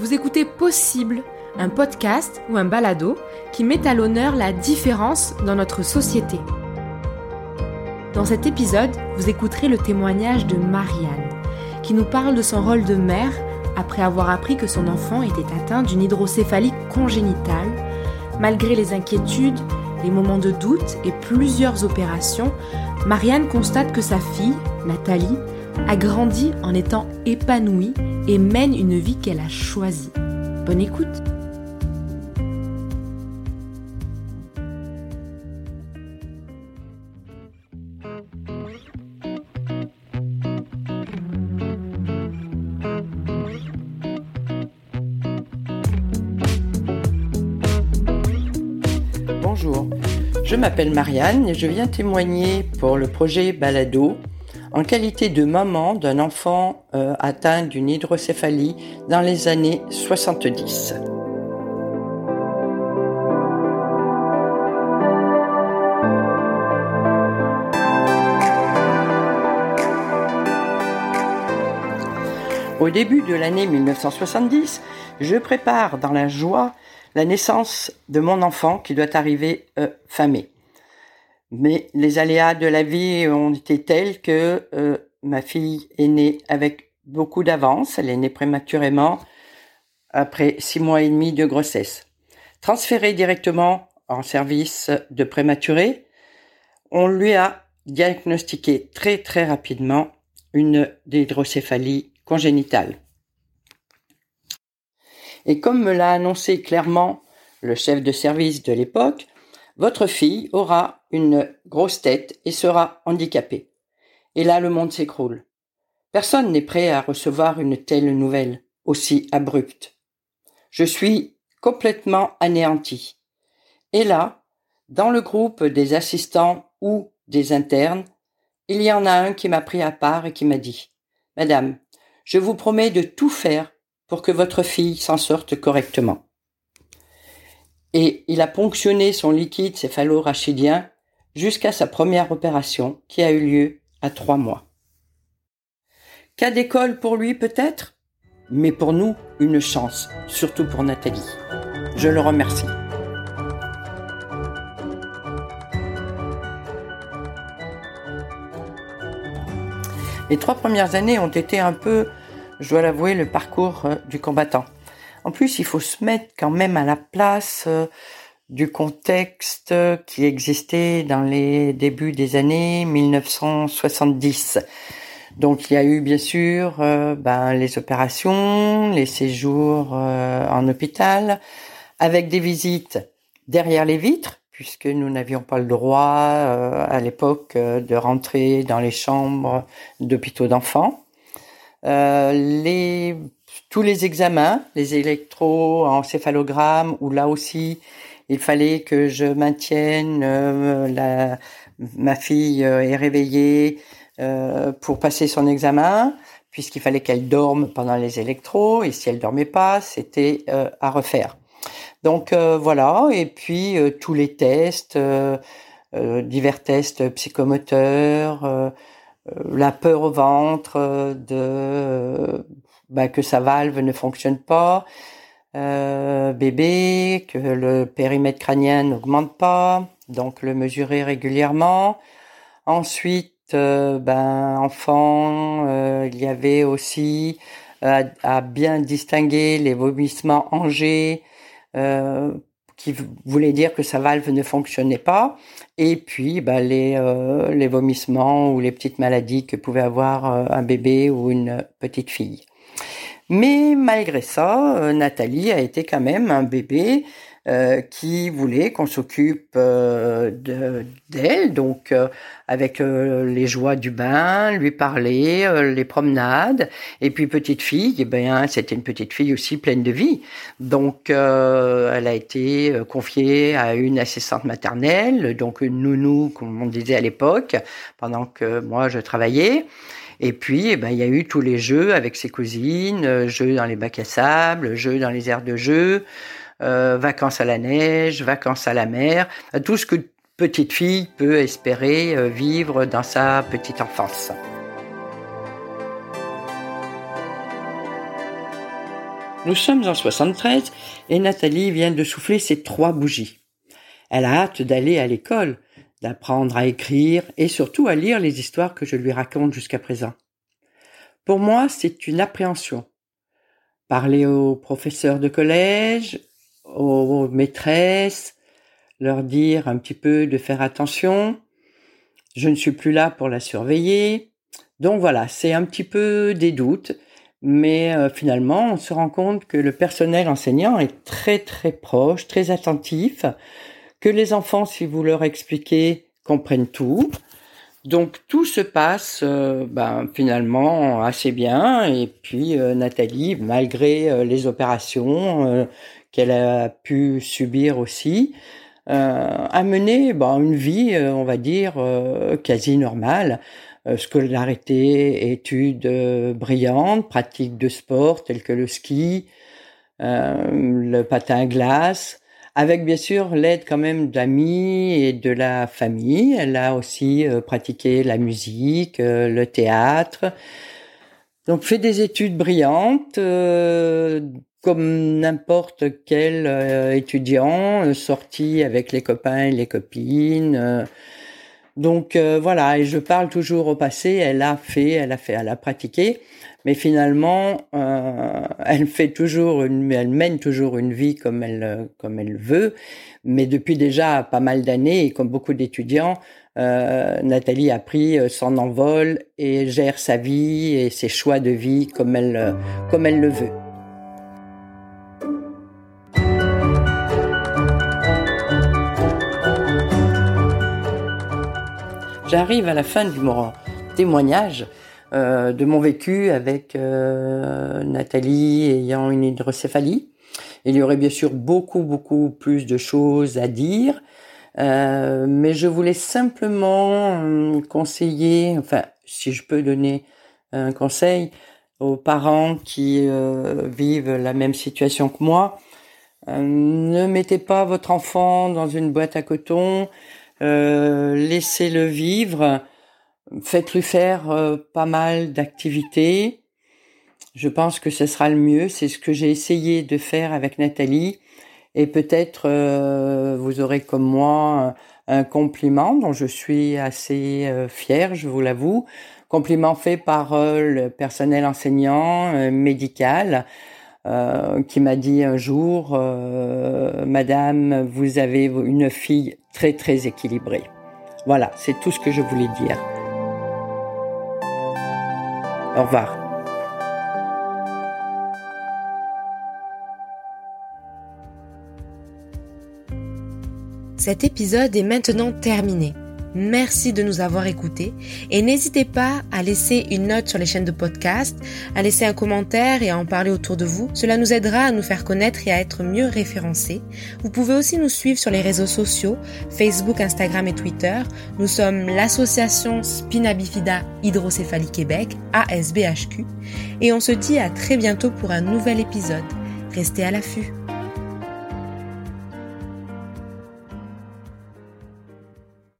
Vous écoutez Possible, un podcast ou un balado qui met à l'honneur la différence dans notre société. Dans cet épisode, vous écouterez le témoignage de Marianne, qui nous parle de son rôle de mère après avoir appris que son enfant était atteint d'une hydrocéphalie congénitale. Malgré les inquiétudes, les moments de doute et plusieurs opérations, Marianne constate que sa fille, Nathalie, a grandi en étant épanouie et mène une vie qu'elle a choisie. Bonne écoute Bonjour, je m'appelle Marianne et je viens témoigner pour le projet Balado en qualité de maman d'un enfant euh, atteint d'une hydrocéphalie dans les années 70. Au début de l'année 1970, je prépare dans la joie la naissance de mon enfant qui doit arriver euh, fin. Mais les aléas de la vie ont été tels que euh, ma fille est née avec beaucoup d'avance. Elle est née prématurément après six mois et demi de grossesse. Transférée directement en service de prématuré, on lui a diagnostiqué très très rapidement une hydrocéphalie congénitale. Et comme me l'a annoncé clairement le chef de service de l'époque, votre fille aura une grosse tête et sera handicapée. Et là, le monde s'écroule. Personne n'est prêt à recevoir une telle nouvelle, aussi abrupte. Je suis complètement anéanti. Et là, dans le groupe des assistants ou des internes, il y en a un qui m'a pris à part et qui m'a dit Madame, je vous promets de tout faire pour que votre fille s'en sorte correctement et il a ponctionné son liquide céphalo-rachidien jusqu'à sa première opération qui a eu lieu à trois mois. Cas d'école pour lui peut-être, mais pour nous une chance, surtout pour Nathalie. Je le remercie. Les trois premières années ont été un peu, je dois l'avouer, le parcours euh, du combattant. En plus, il faut se mettre quand même à la place euh, du contexte qui existait dans les débuts des années 1970. Donc il y a eu bien sûr euh, ben, les opérations, les séjours euh, en hôpital, avec des visites derrière les vitres, puisque nous n'avions pas le droit à l'époque de rentrer dans les chambres d'hôpitaux d'enfants. Les tous les examens, les électroencéphalogrammes, où là aussi, il fallait que je maintienne euh, la, ma fille euh, est réveillée euh, pour passer son examen, puisqu'il fallait qu'elle dorme pendant les électros, et si elle dormait pas, c'était à refaire. Donc voilà, et puis tous les tests, divers tests psychomoteurs, la peur au ventre, de bah, que sa valve ne fonctionne pas, euh, bébé, que le périmètre crânien n'augmente pas, donc le mesurer régulièrement. Ensuite, euh, ben enfant, euh, il y avait aussi à, bien distinguer les vomissements angés, qui voulait dire que sa valve ne fonctionnait pas, et puis ben, les, les vomissements ou les petites maladies que pouvait avoir un bébé ou une petite fille. Mais malgré ça, euh, Nathalie a été quand même un bébé euh, qui voulait qu'on s'occupe euh, d'elle, donc avec les joies du bain, lui parler, les promenades, et puis petite fille, eh bien c'était une petite fille aussi pleine de vie, donc elle a été confiée à une assistante maternelle, donc une nounou comme on disait à l'époque, pendant que moi je travaillais. Et puis, eh ben, il y a eu tous les jeux avec ses cousines, euh, jeux dans les bacs à sable, jeux dans les aires de jeu, euh, vacances à la neige, vacances à la mer, tout ce que petite fille peut espérer euh, vivre dans sa petite enfance. Nous sommes en 73 et Nathalie vient de souffler ses trois bougies. Elle a hâte d'aller à l'école, d'apprendre à écrire et surtout à lire les histoires que je lui raconte jusqu'à présent. Pour moi, c'est une appréhension. Parler aux professeurs de collège, aux maîtresses, leur dire un petit peu de faire attention. Je ne suis plus là pour la surveiller. Donc voilà, c'est un petit peu des doutes, mais euh, finalement, on se rend compte que le personnel enseignant est très très proche, très attentif, que les enfants, si vous leur expliquez, comprennent tout. Donc tout se passe euh, ben, finalement assez bien et puis euh, Nathalie, malgré les opérations qu'elle a pu subir aussi, a mené ben, une vie, on va dire, quasi normale. Euh, scolarité, études euh, brillantes, pratiques de sport telles que le ski, euh, le patin glace, avec bien sûr l'aide quand même d'amis et de la famille. Elle a aussi pratiqué la musique, le théâtre. Donc fait des études brillantes, comme n'importe quel étudiant, sorti avec les copains et les copines donc euh, voilà, et je parle toujours au passé. Elle a fait, elle a fait, elle a pratiqué, mais finalement, euh, elle fait toujours une, elle mène toujours une vie comme elle comme elle veut. Mais depuis déjà pas mal d'années, et comme beaucoup d'étudiants, euh, Nathalie a pris son envol et gère sa vie et ses choix de vie comme elle comme elle le veut. J'arrive à la fin du mon témoignage euh, de mon vécu avec euh, Nathalie ayant une hydrocéphalie. Il y aurait bien sûr beaucoup, beaucoup plus de choses à dire, euh, mais je voulais simplement conseiller, enfin, si je peux donner un conseil aux parents qui vivent la même situation que moi, ne mettez pas votre enfant dans une boîte à coton, euh, laissez-le vivre, faites-lui faire euh, pas mal d'activités. Je pense que ce sera le mieux. C'est ce que j'ai essayé de faire avec Nathalie. Et peut-être euh, vous aurez comme moi un compliment dont je suis assez fière, je vous l'avoue. Compliment fait par le personnel enseignant médical. Euh, qui m'a dit un jour, euh, Madame, vous avez une fille très très équilibrée. Voilà, c'est tout ce que je voulais dire. Au revoir. Cet épisode est maintenant terminé. Merci de nous avoir écoutés et n'hésitez pas à laisser une note sur les chaînes de podcast, à laisser un commentaire et à en parler autour de vous. Cela nous aidera à nous faire connaître et à être mieux référencés. Vous pouvez aussi nous suivre sur les réseaux sociaux, Facebook, Instagram et Twitter. Nous sommes l'association Spina Bifida Hydrocéphalie Québec, ASBHQ, et on se dit à très bientôt pour un nouvel épisode. Restez à l'affût.